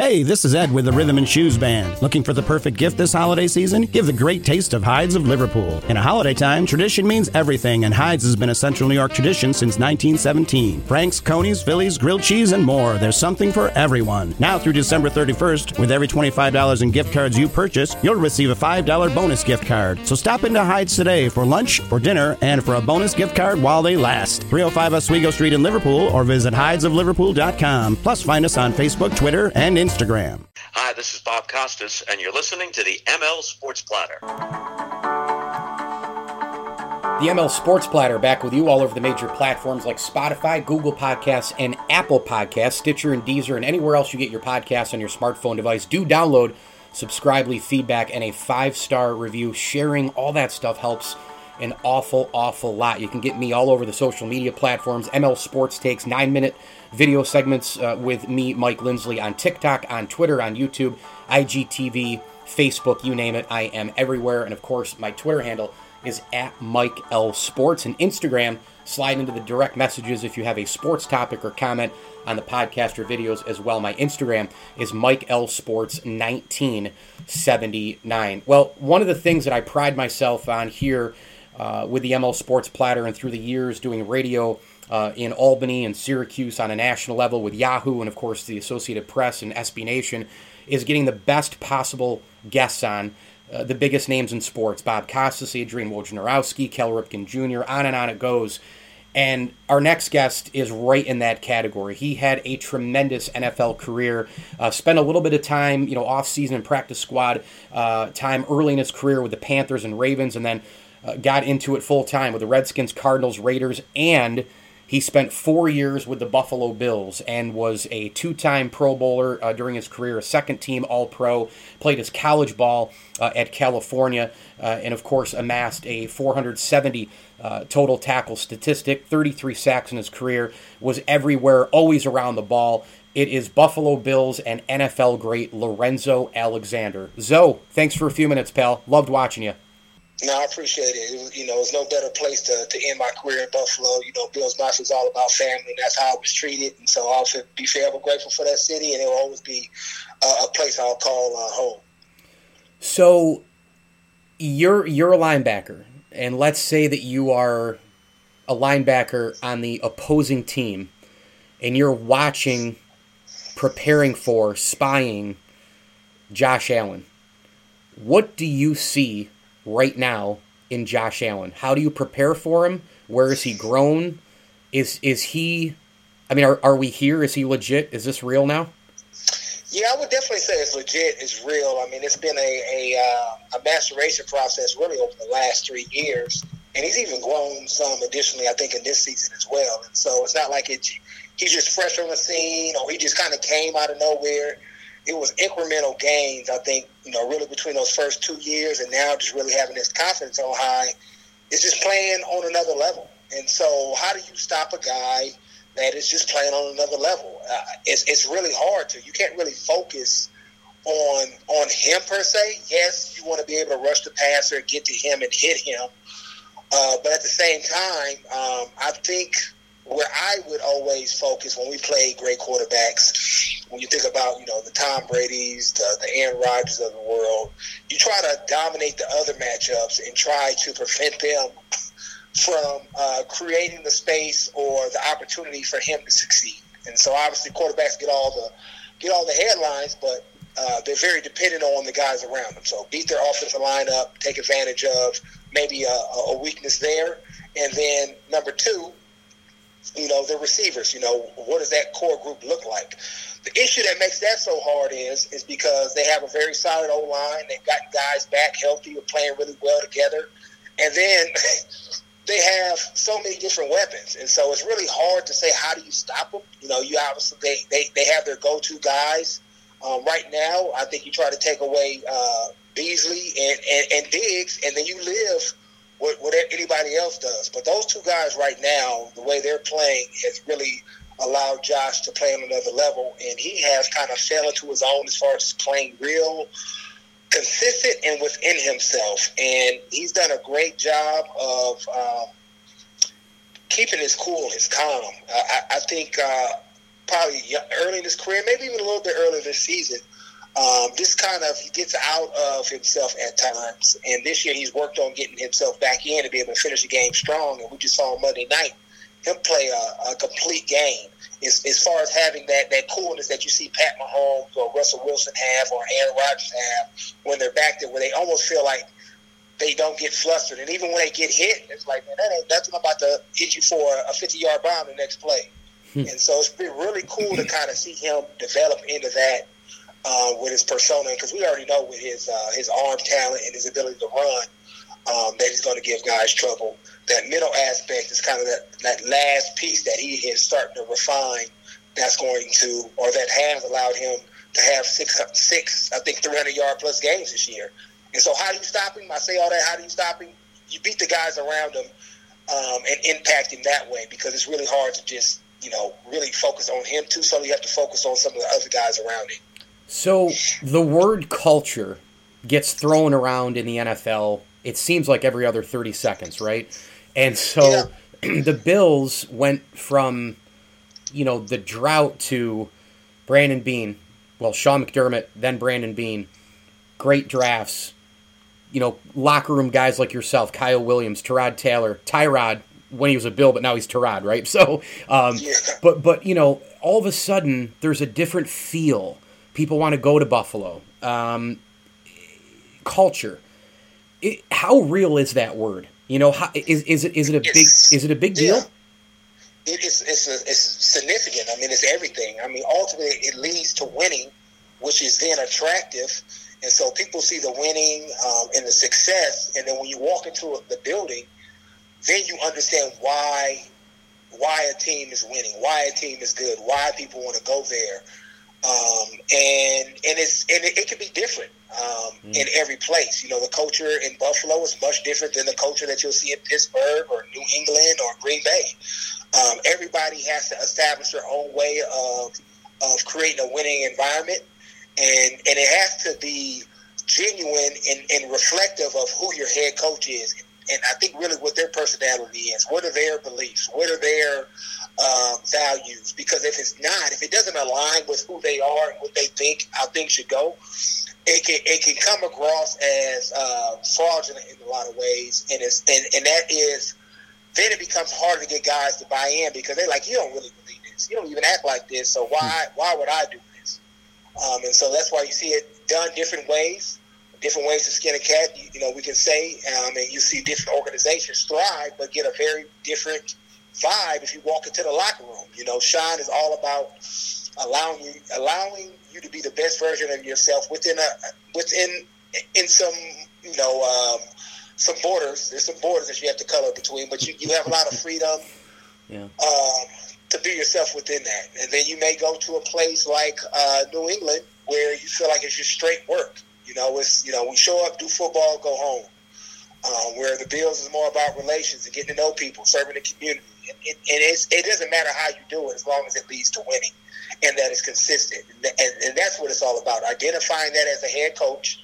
Hey, this is Ed with the Rhythm and Shoes Band. Looking for the perfect gift this holiday season? Give the great taste of Heid's of Liverpool. In a holiday time, tradition means everything, and Heid's has been a Central New York tradition since 1917. Franks, Coney's, Phillies, grilled cheese, and more. There's something for everyone. Now through December 31st, with every $25 in gift cards you purchase, you'll receive a $5 bonus gift card. So stop into Heid's today for lunch, for dinner, and for a bonus gift card while they last. 305 Oswego Street in Liverpool or visit heidsofliverpool.com. Plus, find us on Facebook, Twitter, and Instagram. Instagram. Hi, this is Bob Costas, and you're listening to the ML Sports Platter. The ML Sports Platter back with you all over the major platforms like Spotify, Google Podcasts, and Apple Podcasts, Stitcher and Deezer, and anywhere else you get your podcasts on your smartphone device. Do download, subscribe, leave feedback, and a five star review. Sharing all that stuff helps an awful, awful lot. You can get me all over the social media platforms. ML Sports takes nine minute video segments uh, with me, Mike Lindsley, on TikTok, on Twitter, on YouTube, IGTV, Facebook, you name it. I am everywhere. And of course, my Twitter handle is at Mike L Sports. And Instagram, slide into the direct messages if you have a sports topic or comment on the podcast or videos as well. My Instagram is Mike L Sports 1979. Well, one of the things that I pride myself on here uh, with the ML Sports Platter and through the years doing radio uh, in Albany and Syracuse on a national level with Yahoo and, of course, the Associated Press and SB Nation is getting the best possible guests on. Uh, the biggest names in sports Bob Costas, Adrian Wojnarowski, Cal Ripken Jr., on and on it goes. And our next guest is right in that category. He had a tremendous NFL career. Uh, spent a little bit of time, you know, off season and practice squad uh, time early in his career with the Panthers and Ravens, and then uh, got into it full time with the Redskins, Cardinals, Raiders, and he spent four years with the Buffalo Bills and was a two time Pro Bowler uh, during his career, a second team All Pro, played his college ball uh, at California, uh, and of course amassed a 470 uh, total tackle statistic, 33 sacks in his career, was everywhere, always around the ball. It is Buffalo Bills and NFL great Lorenzo Alexander. Zoe, thanks for a few minutes, pal. Loved watching you. No, I appreciate it. it was, you know, it's no better place to, to end my career in Buffalo. You know, Bills Mafia is all about family, and that's how I was treated. And so I'll be forever grateful for that city, and it will always be uh, a place I'll call uh, home. So you're you're a linebacker, and let's say that you are a linebacker on the opposing team, and you're watching, preparing for, spying Josh Allen. What do you see right now in Josh Allen? How do you prepare for him? Where is he grown? Is is he? I mean, are, are we here? Is he legit? Is this real now? Yeah, I would definitely say it's legit. It's real. I mean, it's been a a, uh, a maturation process really over the last three years, and he's even grown some additionally. I think in this season as well. And so it's not like it. He's just fresh on the scene, or he just kind of came out of nowhere it was incremental gains. I think you know really between those first two years and now just really having this confidence on high. It's just playing on another level. And so, how do you stop a guy that is just playing on another level? Uh, it's it's really hard to. You can't really focus on on him per se. Yes, you want to be able to rush the passer, get to him, and hit him. Uh, but at the same time, um, I think where I would always focus when we play great quarterbacks, when you think about, you know, the Tom Brady's, the, the Aaron Rodgers of the world, you try to dominate the other matchups and try to prevent them from uh, creating the space or the opportunity for him to succeed. And so obviously quarterbacks get all the get all the headlines, but uh, they're very dependent on the guys around them. So beat their offensive lineup, take advantage of maybe a, a weakness there, and then number two, you know, the receivers. You know, what does that core group look like? The issue that makes that so hard is is because they have a very solid O line. They've got guys back healthy, are playing really well together, and then they have so many different weapons, and so it's really hard to say how do you stop them. You know, you obviously they they, they have their go to guys. Um, right now, I think you try to take away uh, Beasley and, and, and Diggs, and then you live what, what anybody else does. But those two guys right now, the way they're playing, has really allowed Josh to play on another level, and he has kind of fell into his own as far as playing real consistent and within himself. And he's done a great job of um, keeping his cool, his calm. I, I think uh, probably early in his career, maybe even a little bit earlier this season, um, this kind of he gets out of himself at times. And this year he's worked on getting himself back in to be able to finish the game strong. And we just saw on Monday night him play a, a complete game. As, as far as having that, that coolness that you see Pat Mahomes or Russell Wilson have or Aaron Rodgers have when they're back there, where they almost feel like they don't get flustered. And even when they get hit, it's like, man, that ain't, that's about to hit you for a 50 yard bomb the next play. Hmm. and so it's been really cool to kind of see him develop into that uh, with his persona because we already know with his uh, his arm talent and his ability to run um, that he's going to give guys trouble. That middle aspect is kind of that, that last piece that he is starting to refine. That's going to, or that has allowed him to have six, six, I think, 300 yard plus games this year. And so, how do you stop him? I say all that. How do you stop him? You beat the guys around him um, and impact him that way because it's really hard to just, you know, really focus on him too. So you have to focus on some of the other guys around him. So the word culture gets thrown around in the NFL. It seems like every other 30 seconds, right? And so yeah. the Bills went from, you know, the drought to Brandon Beane, well, Sean McDermott, then Brandon Beane, Great drafts. You know, locker room guys like yourself, Kyle Williams, Tyrod Taylor, Tyrod when he was a Bill, but now he's Tyrod, right? So, um, yeah. but but you know, all of a sudden there's a different feel. People want to go to Buffalo. Um, culture. It, how real is that word? You know, how, is is it is it a big is it a big deal? Yeah. It is it's, a, it's significant. I mean, it's everything. I mean, ultimately, it leads to winning, which is then attractive. And so people see the winning um, and the success, and then when you walk into the building, then you understand why why a team is winning, why a team is good, why people want to go there, um, and and it's and it, it can be different um, mm. in every place. You know, the culture in Buffalo is much different than the culture that you'll see in Pittsburgh or New England or Green Bay. Um, everybody has to establish their own way of of creating a winning environment, and and it has to be genuine and, and reflective of who your head coach is. And I think really what their personality is, what are their beliefs, what are their uh, values. Because if it's not, if it doesn't align with who they are and what they think how things should go, it can it can come across as uh, fraudulent in a lot of ways, and it's and, and that is then it becomes harder to get guys to buy in because they're like, you don't really believe this, you don't even act like this, so why why would I do this? Um, and so that's why you see it done different ways, different ways to skin a cat. You, you know, we can say, um, and you see different organizations thrive, but get a very different vibe if you walk into the locker room. You know, Sean is all about allowing you allowing you to be the best version of yourself within a within in some you know um, some borders. There's some borders that you have to color between, but you, you have a lot of freedom. yeah. Um, to be yourself within that, and then you may go to a place like uh, New England where you feel like it's just straight work. You know, it's you know we show up, do football, go home. Um, where the Bills is more about relations and getting to know people, serving the community, and, and, and it doesn't matter how you do it as long as it leads to winning and that is consistent. And, and that's what it's all about identifying that as a head coach,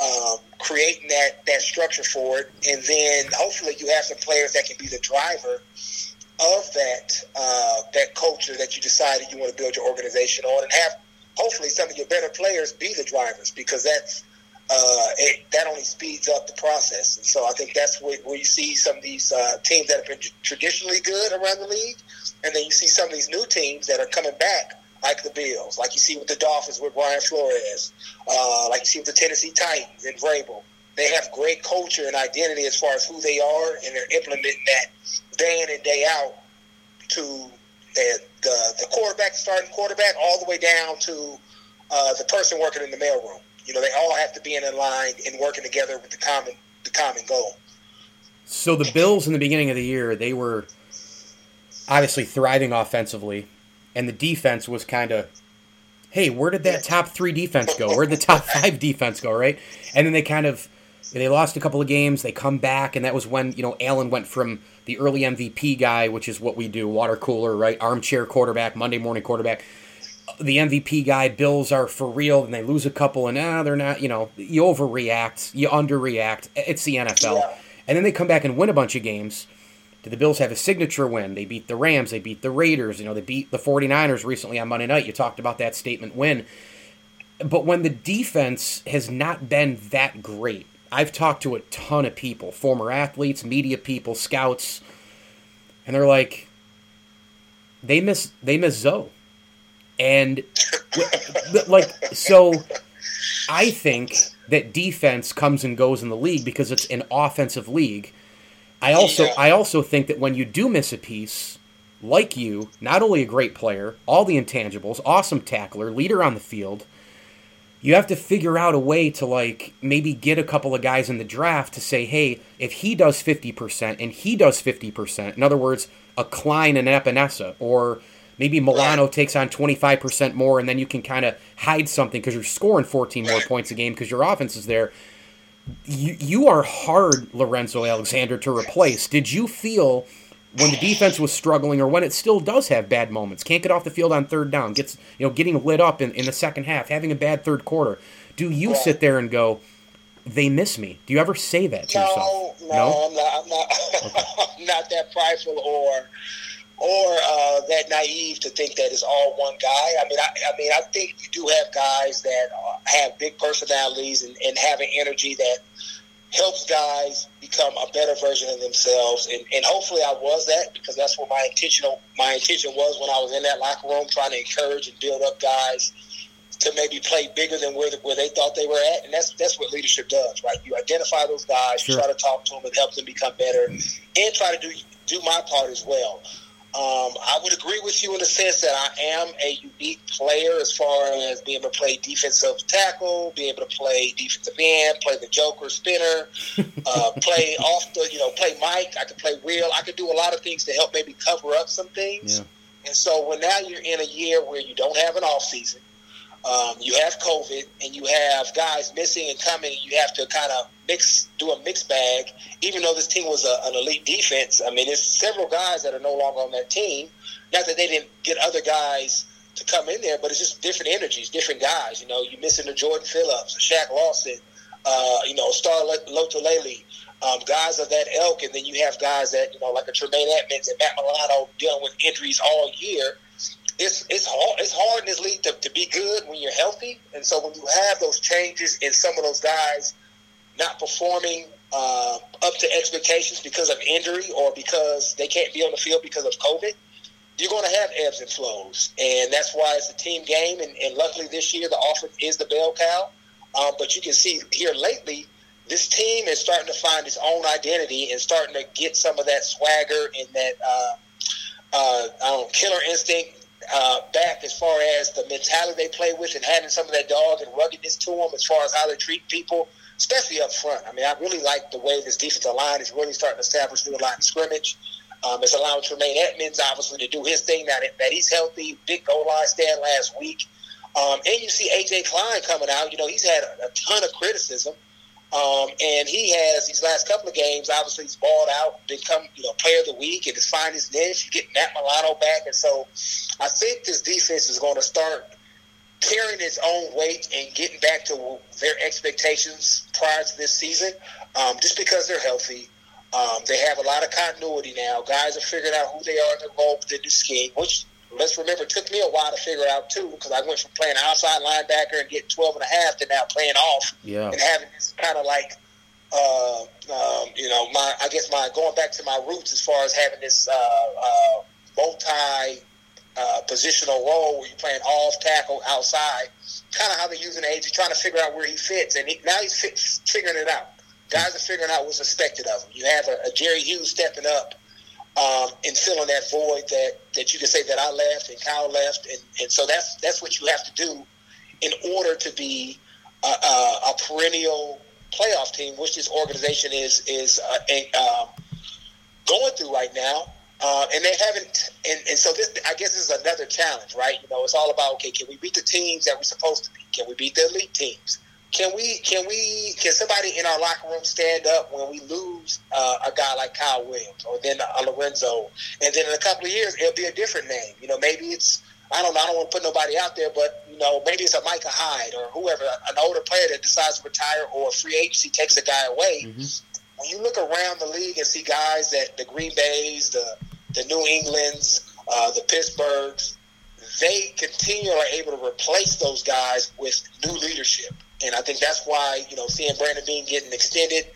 um, creating that, that structure for it, and then hopefully you have some players that can be the driver of that uh, that culture that you decided you want to build your organization on, and have hopefully some of your better players be the drivers because that's uh, it, that only speeds up the process. And so I think that's where, where you see some of these uh, teams that have been traditionally good around the league, and then you see some of these new teams that are coming back like the Bills, like you see with the Dolphins with Brian Flores, uh, like you see with the Tennessee Titans and Vrabel. They have great culture and identity as far as who they are, and they're implementing that day in and day out to the, the, the quarterback, starting quarterback, all the way down to uh, the person working in the mailroom. You know, they all have to be in line and working together with the common the common goal. So the Bills in the beginning of the year, they were obviously thriving offensively and the defense was kind of hey, where did that top three defense go? Where did the top five defense go, right? And then they kind of they lost a couple of games, they come back, and that was when, you know, Allen went from the early MVP guy, which is what we do, water cooler, right? Armchair quarterback, Monday morning quarterback. The MVP guy, Bills are for real, and they lose a couple, and ah, they're not, you know, you overreact, you underreact. It's the NFL. Yeah. And then they come back and win a bunch of games. Did the Bills have a signature win? They beat the Rams, they beat the Raiders, you know, they beat the 49ers recently on Monday night. You talked about that statement win. But when the defense has not been that great, I've talked to a ton of people, former athletes, media people, scouts, and they're like, they miss they miss Zoe, and like so. I think that defense comes and goes in the league because it's an offensive league. I also yeah. I also think that when you do miss a piece, like you, not only a great player, all the intangibles, awesome tackler, leader on the field, you have to figure out a way to like maybe get a couple of guys in the draft to say, hey, if he does 50% and he does 50%, in other words, a Klein and Epenesa, or maybe Milano takes on 25% more and then you can kind of hide something because you're scoring 14 more points a game because your offense is there. You, you are hard, Lorenzo Alexander, to replace. Did you feel when the defense was struggling or when it still does have bad moments, can't get off the field on third down, gets you know getting lit up in, in the second half, having a bad third quarter, do you yeah. sit there and go, they miss me? Do you ever say that to no, yourself? No, no, I'm not. I'm not, okay. I'm not that prideful or or uh, that naive to think that it's all one guy. I mean, I, I mean, I think you do have guys that have big personalities and, and have an energy that helps guys become a better version of themselves. And, and hopefully I was that because that's what my intentional my intention was when I was in that locker room trying to encourage and build up guys to maybe play bigger than where, where they thought they were at. And that's that's what leadership does, right? You identify those guys, sure. you try to talk to them and help them become better and try to do do my part as well. Um, I would agree with you in the sense that I am a unique player as far as being able to play defensive tackle, being able to play defensive end, play the joker spinner, uh, play off the, you know, play Mike. I can play Will. I could do a lot of things to help maybe cover up some things. Yeah. And so when now you're in a year where you don't have an off season, um, you have COVID, and you have guys missing and coming, you have to kind of mix, do a mixed bag. Even though this team was a, an elite defense, I mean, there's several guys that are no longer on that team. Not that they didn't get other guys to come in there, but it's just different energies, different guys. You know, you're missing a Jordan Phillips, Shaq Lawson, uh, you know, Star Lotulelei, um, guys of that ilk, and then you have guys that you know, like a Tremaine Edmunds and Matt Milano, dealing with injuries all year it's it's hard it's hard in this league to, to be good when you're healthy, and so when you have those changes in some of those guys not performing uh, up to expectations because of injury or because they can't be on the field because of COVID, you're going to have ebbs and flows, and that's why it's a team game. And, and luckily this year the offense is the bell cow, um, but you can see here lately this team is starting to find its own identity and starting to get some of that swagger and that uh, uh, killer instinct uh, back as far as the mentality they play with and having some of that dog and ruggedness to them as far as how they treat people, especially up front. I mean, I really like the way this defensive line is really starting to establish through the line of scrimmage. Um, it's allowing Tremaine Edmunds, obviously, to do his thing now that, that he's healthy. Big goal line stand last week. Um, and you see A.J. Klein coming out. You know, he's had a, a ton of criticism. Um, and he has these last couple of games. Obviously, he's balled out, become you know player of the week, find his niche. You get Matt Milano back, and so I think this defense is going to start carrying its own weight and getting back to their expectations prior to this season. Um, just because they're healthy, um, they have a lot of continuity now. Guys are figuring out who they are in the role within the scheme, which let's remember, it took me a while to figure out too, because I went from playing outside linebacker and getting 12 and a half to now playing off yeah. and having this kind of like, uh, um, you know, my I guess my going back to my roots as far as having this uh, uh, multi uh, positional role where you're playing off tackle outside, kind of how they're using A.J., trying to figure out where he fits, and he, now he's fit, figuring it out. Guys are figuring out what's expected of him. You have a, a Jerry Hughes stepping up um, and filling that void that, that you can say that I left and Kyle left, and, and so that's that's what you have to do in order to be a, a, a perennial playoff team, which this organization is is uh, um, going through right now. Uh, and they haven't, and, and so this, I guess, this is another challenge, right? You know, it's all about okay, can we beat the teams that we're supposed to beat? Can we beat the elite teams? Can we? Can we? Can somebody in our locker room stand up when we lose uh, a guy like Kyle Williams or then a Lorenzo? And then in a couple of years, it'll be a different name. You know, maybe it's I don't know. I don't want to put nobody out there, but you know, maybe it's a Micah Hyde or whoever, an older player that decides to retire or a free agency takes a guy away. Mm-hmm. When you look around the league and see guys that the Green Bays, the the New Englands, uh, the Pittsburghs, they continually are able to replace those guys with new leadership. And I think that's why, you know, seeing Brandon Beane getting extended,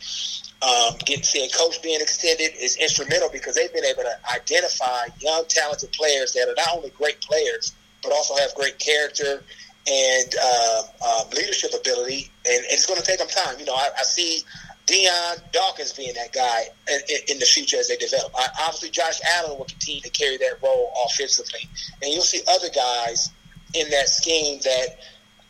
um, getting seeing Coach being extended is instrumental because they've been able to identify young, talented players that are not only great players, but also have great character and uh, uh, leadership ability. And, and it's going to take them time. You know, I, I see Dion Dawkins being that guy in, in, the future as they develop. I, obviously, Josh Allen will continue to carry that role offensively, and you'll see other guys in that scheme that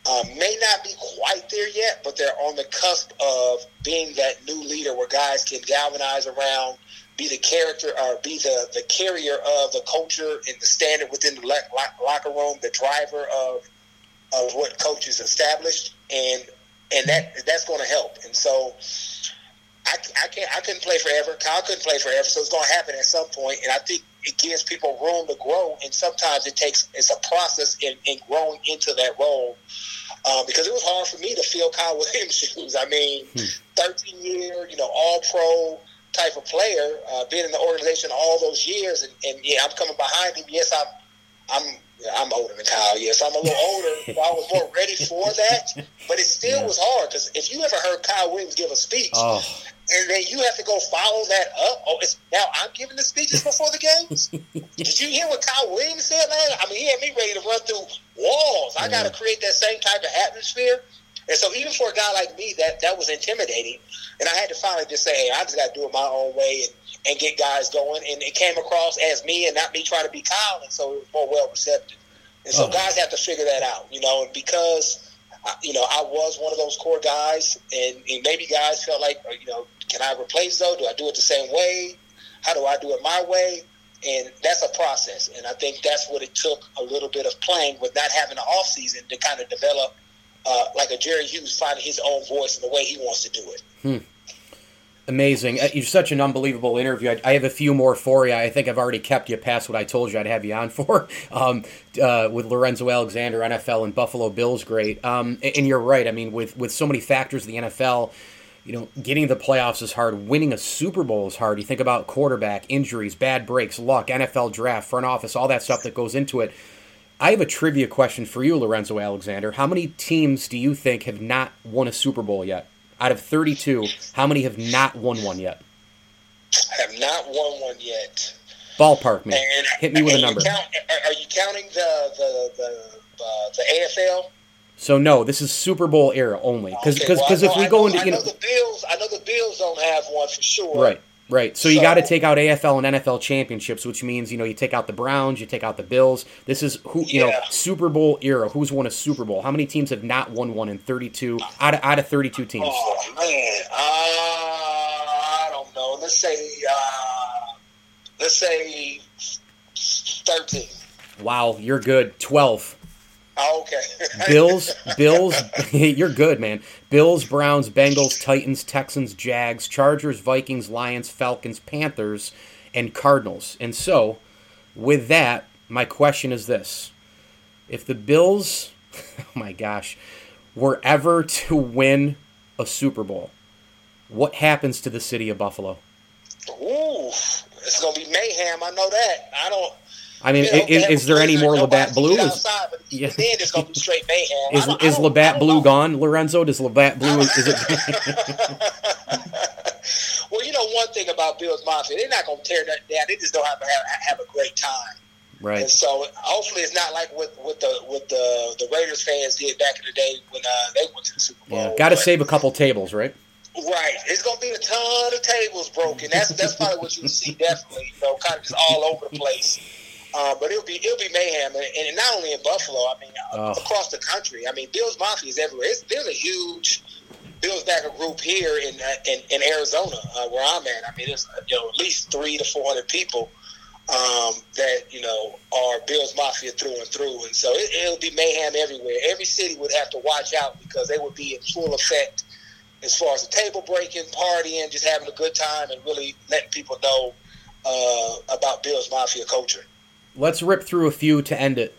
uh, may not be quite there yet, but they're on the cusp of being that new leader where guys can galvanize around, be the character or be the, the carrier of the culture and the standard within the locker room, the driver of of what coaches established, and and that that's going to help. And so I, I can't I couldn't play forever. Kyle couldn't play forever, so it's going to happen at some point. And I think it gives people room to grow. And sometimes it takes it's a process in, in growing into that role. Um, because it was hard for me to fill Kyle Williams' shoes. I mean, hmm. 13 year, you know, all pro type of player, uh, being in the organization all those years, and, and yeah, I'm coming behind him. Yes, I'm I'm I'm older than Kyle, yes. I'm a little older. so I was more ready for that, but it still yeah. was hard because if you ever heard Kyle Williams give a speech, oh. and then you have to go follow that up. Oh, it's now I'm giving the speeches before the games. Did you hear what Kyle Williams said, man? I mean, he had me ready to run through walls. I got to create that same type of atmosphere. And so, even for a guy like me, that that was intimidating. And I had to finally just say, "Hey, I just got to do it my own way." And and get guys going. And it came across as me and not me trying to be Kyle, and so it was more well receptive. And so oh. guys have to figure that out, you know. And because you know I was one of those core guys, and, and maybe guys felt like, you know, can I replace though? Do I do it the same way? How do I do it my way? And that's a process, and I think that's what it took a little bit of playing with not having an off season to kind of develop, uh, like a Jerry Hughes finding his own voice and the way he wants to do it. Hmm. Amazing. Uh, you're such an unbelievable interview. I, have a few more for you. I think I've already kept you past what I told you I'd have you on for um, uh, with Lorenzo Alexander, NFL and Buffalo Bills great. Um, and you're right. I mean, with, with so many factors the NFL, you know, getting the playoffs is hard. Winning a Super Bowl is hard. You think about quarterback, injuries, bad breaks, luck, NFL draft, front office, all that stuff that goes into it. I have a trivia question for you, Lorenzo Alexander. How many teams do you think have not won a Super Bowl yet? Out of 32, how many have not won one yet? I Have not won one yet. Ballpark me. And, Hit me with a number. Count, are, you counting the the the, uh, the AFL? So no, this is Super Bowl era only. Because okay, well, if we go into you know, know, the Bills, I know the Bills don't have one for sure. Right. Right. So, so you got to take out AFL and NFL championships, which means you know you take out the Browns, you take out the Bills. This is who you yeah. know Super Bowl era. Who's won a Super Bowl? How many teams have not won one in 32 out of out of 32 teams? Oh man, uh, I don't know. Let's say uh, let's say 13. Wow, you're good. 12. Oh, okay. Bills, Bills, you're good, man. Bills, Browns, Bengals, Titans, Texans, Jags, Chargers, Vikings, Lions, Falcons, Panthers, and Cardinals. And so, with that, my question is this. If the Bills, oh my gosh, were ever to win a Super Bowl, what happens to the city of Buffalo? Ooh, it's going to be mayhem. I know that. I don't I mean, is, is, there any more Labatt Blue? Outside, yeah. Then it's gonna be straight mayhem. Is, is Labatt Blue know. gone, Lorenzo? Does Labatt Blue is, is it? well, you know one thing about Bills Mafia, they're not gonna tear that down. They just don't have to have, have a great time. Right. And so hopefully it's not like what, what the what the the Raiders fans did back in the day when uh, they went to the Super Bowl. Yeah, got to save a couple tables, right? Right. It's gonna be a ton of tables broken. That's that's probably what you see definitely. You know, kind of just all over the place. Uh, but it'll be it'll be mayhem, and, and, not only in Buffalo. I mean, oh. across the country. I mean, Bills Mafia is everywhere. It's, there's a huge Bills backer group here in uh, in, in Arizona uh, where I'm at. I mean, there's you know at least three to four hundred people um, that you know are Bills Mafia through and through, and so it, it'll be mayhem everywhere. Every city would have to watch out because they would be in full effect as far as the table breaking, partying, just having a good time, and really letting people know uh, about Bills Mafia culture. Let's rip through a few to end it.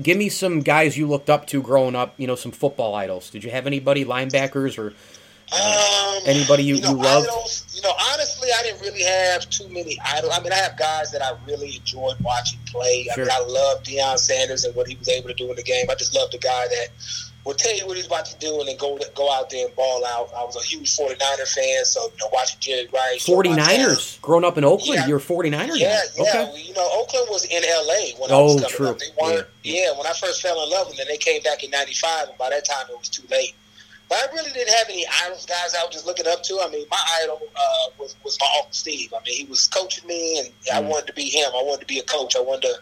Give me some guys you looked up to growing up. You know, some football idols. Did you have anybody linebackers or um, Anybody you, you, know, you loved? Idols, you know, honestly, I didn't really have too many idols. I mean, I have guys that I really enjoyed watching play. Sure. I mean, I love Deion Sanders and what he was able to do in the game. I just love the guy that will tell you what he's about to do and then go go out there and ball out. I was a huge 49er fan, so, you know, watching Jerry Rice. Joe 49ers. Growing up in Oakland, Yeah. you're a 49er yeah, guy. yeah. Okay. You know, Oakland was in L.A. when I Oh, was coming true. up. They weren't. Yeah. when I first fell in love with them, they came back in '95, and by that time it was too late. But I really didn't have any idols, guys. I was just looking up to. I mean, my idol uh, was was my uncle Steve. I mean, he was coaching me, and I Mm. wanted to be him. I wanted to be a coach. I wanted to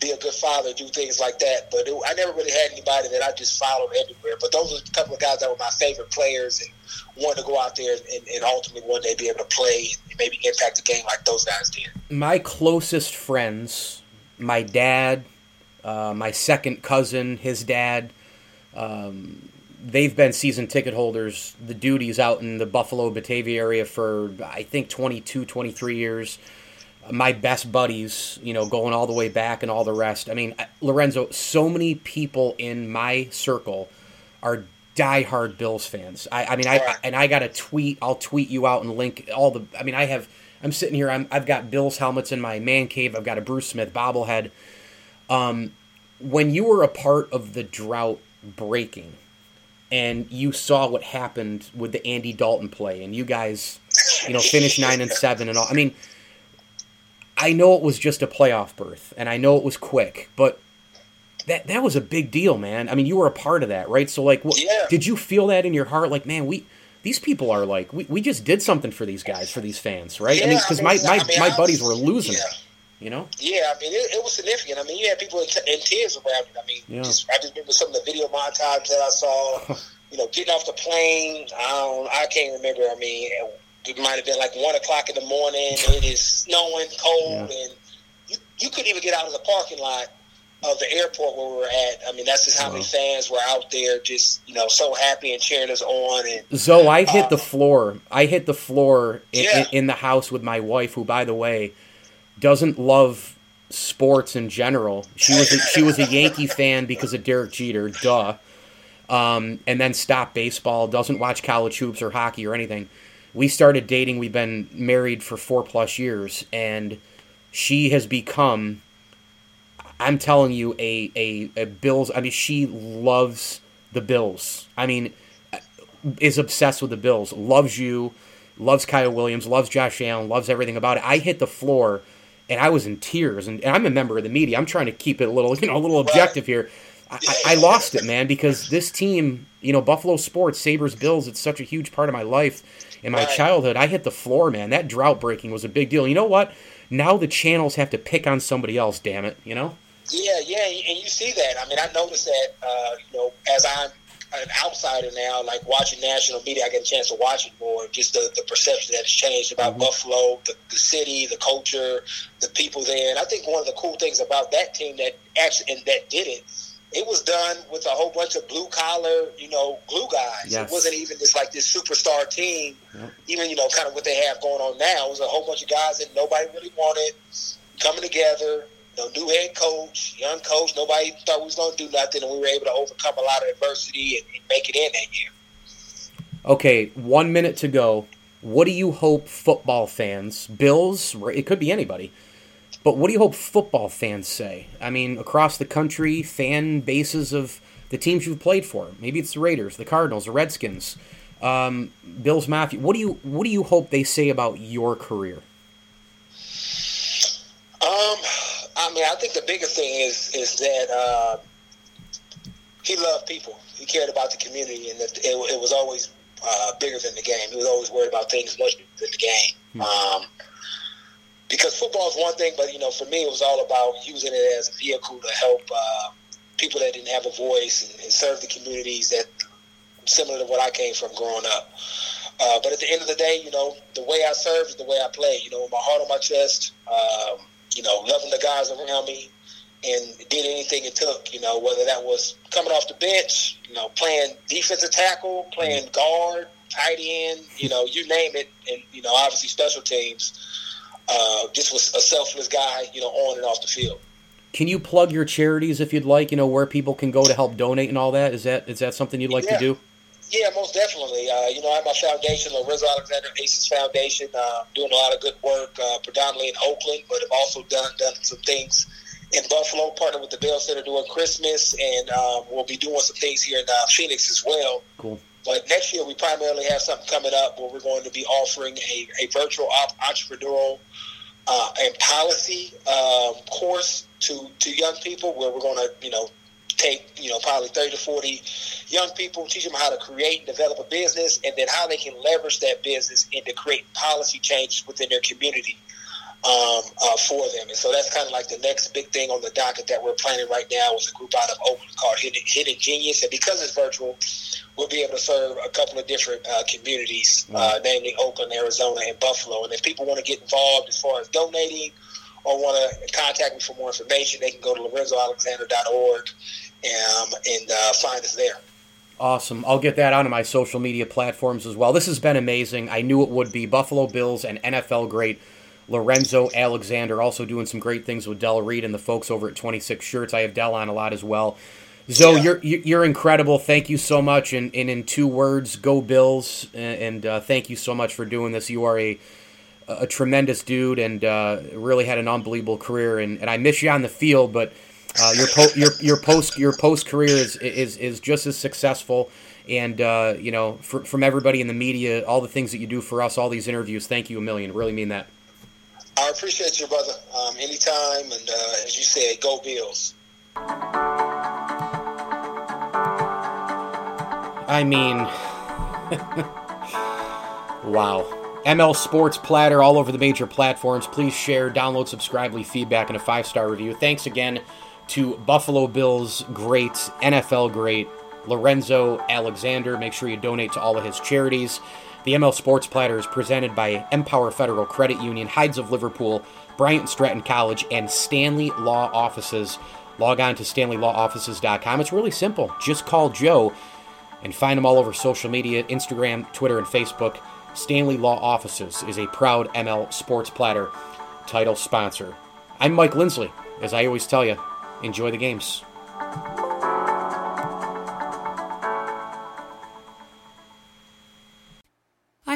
be a good father, do things like that. But it, I never really had anybody that I just followed everywhere. But those are a couple of guys that were my favorite players, and wanted to go out there and, and ultimately one day be able to play and maybe impact the game like those guys did. my closest friends, my dad, uh, my second cousin, his dad, um, they've been season ticket holders. The duties out in the Buffalo, Batavia area for, I think, 22, 23 years. My best buddies, you know, going all the way back and all the rest. I mean, Lorenzo, so many people in my circle are diehard Bills fans. I, I mean, I, Right. and I got a tweet. I'll tweet you out and link all the. I mean, I have. I'm sitting here. I'm, I've got Bills helmets in my man cave. I've got a Bruce Smith bobblehead. Um, when you were a part of the drought breaking, and you saw what happened with the Andy Dalton play, and you guys, you know, finished nine and seven and all. I mean, I know it was just a playoff berth, and I know it was quick, but that that was a big deal, man. I mean, you were a part of that, right? So, like, what, Yeah. did you feel that in your heart? Like, man, we these people are like, we, we just did something for these guys, for these fans, right? I Yeah, mean, I because mean, my I my, mean, my buddies were losing yeah. it, you know. Yeah, I mean, it, it was significant. I mean, you had people in, t- in tears around it. I mean, Yeah. just, I just remember some of the video montages that I saw. you know, getting off the plane. I don't, I can't remember. I mean, it might have been like one o'clock in the morning. It is snowing, cold, and you you couldn't even get out of the parking lot of the airport where we were at. I mean, that's just how many fans were out there, just you know, so happy and cheering us on. And Zoe, I hit Uh, the floor. I hit the floor in, Yeah. in, in the house with my wife, who, by the way, doesn't love sports in general. She was a, she was a Yankee fan because of Derek Jeter, duh. Um, and then stopped baseball. Doesn't watch college hoops or hockey or anything. We started dating. We've been married for four plus years, and she has become. I'm telling you, a, a, a Bills. I mean, she loves the Bills. I mean, is obsessed with the Bills, loves you, loves Kyle Williams, loves Josh Allen, loves everything about it. I hit the floor and I was in tears, and, and I'm a member of the media. I'm trying to keep it a little, you know, a little objective here. I, I lost it, man, because this team, you know, Buffalo sports, Sabres, Bills, it's such a huge part of my life in my Right. childhood. I hit the floor, man. That drought breaking was a big deal. You know what? Now the channels have to pick on somebody else. Damn it, you know. Yeah, yeah, and you see that. I mean, I noticed that. Uh, you know, as I'm an outsider now, like watching national media, I get a chance to watch it more. Just the, the perception that has changed about Buffalo, the, the city, the culture, the people there. And I think one of the cool things about that team that actually and that did it, it was done with a whole bunch of blue collar, you know, glue guys. Yes. It wasn't even just like this superstar team. Even you know, kind of what they have going on now. It was a whole bunch of guys that nobody really wanted coming together. You know, new head coach, young coach. Nobody thought we was going to do nothing, and we were able to overcome a lot of adversity and, and make it in that year. Okay, one minute to go. What do you hope football fans, Bills, it could be anybody, but what do you hope football fans say? I mean, across the country, fan bases of the teams you've played for. Maybe it's the Raiders, the Cardinals, the Redskins, um, Bills Mafia. What do you what do you hope they say about your career? Um, I mean, I think the biggest thing is is that uh, he loved people. He cared about the community, and that it, it was always uh, bigger than the game. He was always worried about things much bigger than the game. Um, because football is one thing, but you know, for me, it was all about using it as a vehicle to help uh, people that didn't have a voice and, and serve the communities that similar to what I came from growing up. Uh, but at the end of the day, you know, the way I serve is the way I play. You know, with my heart on my chest, um, you know, loving the guys around me, and did anything it took. You know, whether that was coming off the bench, you know, playing defensive tackle, playing guard, tight end, you know, you name it, and you know, obviously special teams. Uh, just was a selfless guy, you know, on and off the field. Can you plug your charities if you'd like? You know where people can go to help donate and all that. Is that is that something you'd like yeah. to do? Yeah, most definitely. Uh, you know, I have my foundation, Lorenzo Alexander Aces Foundation, uh, doing a lot of good work, uh, predominantly in Oakland, but I've also done done some things in Buffalo, partnered with the Bell Center doing Christmas, and um, we'll be doing some things here in uh, Phoenix as well. Cool. But next year, we primarily have something coming up where we're going to be offering a, a virtual op- entrepreneurial uh, and policy um, course to, to young people where we're going to, you know, take, you know, probably 30 to 40 young people, teach them how to create and develop a business, and then how they can leverage that business into create policy changes within their community um, uh, for them. And so that's kind of like the next big thing on the docket that we're planning right now with a group out of Oakland called Hidden, Hidden Genius. And because it's virtual, we'll be able to serve a couple of different uh, communities, uh, namely Oakland, Arizona, and Buffalo. And if people want to get involved as far as donating or want to contact me for more information, they can go to lorenzoalexander.org um, and uh, find us there. Awesome. I'll get that onto my social media platforms as well. This has been amazing. I knew it would be. Buffalo Bills and NFL great Lorenzo Alexander also doing some great things with Del Reed and the folks over at 26 Shirts. I have Del on a lot as well. Zoe, yeah. you're you're incredible. Thank you so much. And, and in two words, go Bills. And, and uh, thank you so much for doing this. You are a a tremendous dude and uh, really had an unbelievable career. And, and I miss you on the field, but uh, your po- your your post your post career is is is just as successful. And uh, you know, for, from everybody in the media, all the things that you do for us, all these interviews. Thank you a million. Really mean that. I appreciate you, brother. Um, anytime, and uh, as you said, go Bills. I mean, wow. ML Sports Platter all over the major platforms. Please share, download, subscribe, leave feedback, and a five star review. Thanks again to Buffalo Bills great, NFL great, Lorenzo Alexander. Make sure you donate to all of his charities. The ML Sports Platter is presented by Empower Federal Credit Union, Heid's of Liverpool, Bryant Stratton College, and Stanley Law Offices. Log on to stanleylawoffices.com. It's really simple. Just call Joe and find them all over social media Instagram, Twitter, and Facebook. Stanley Law Offices is a proud ML Sports Platter title sponsor. I'm Mike Lindsley. As I always tell you, enjoy the games.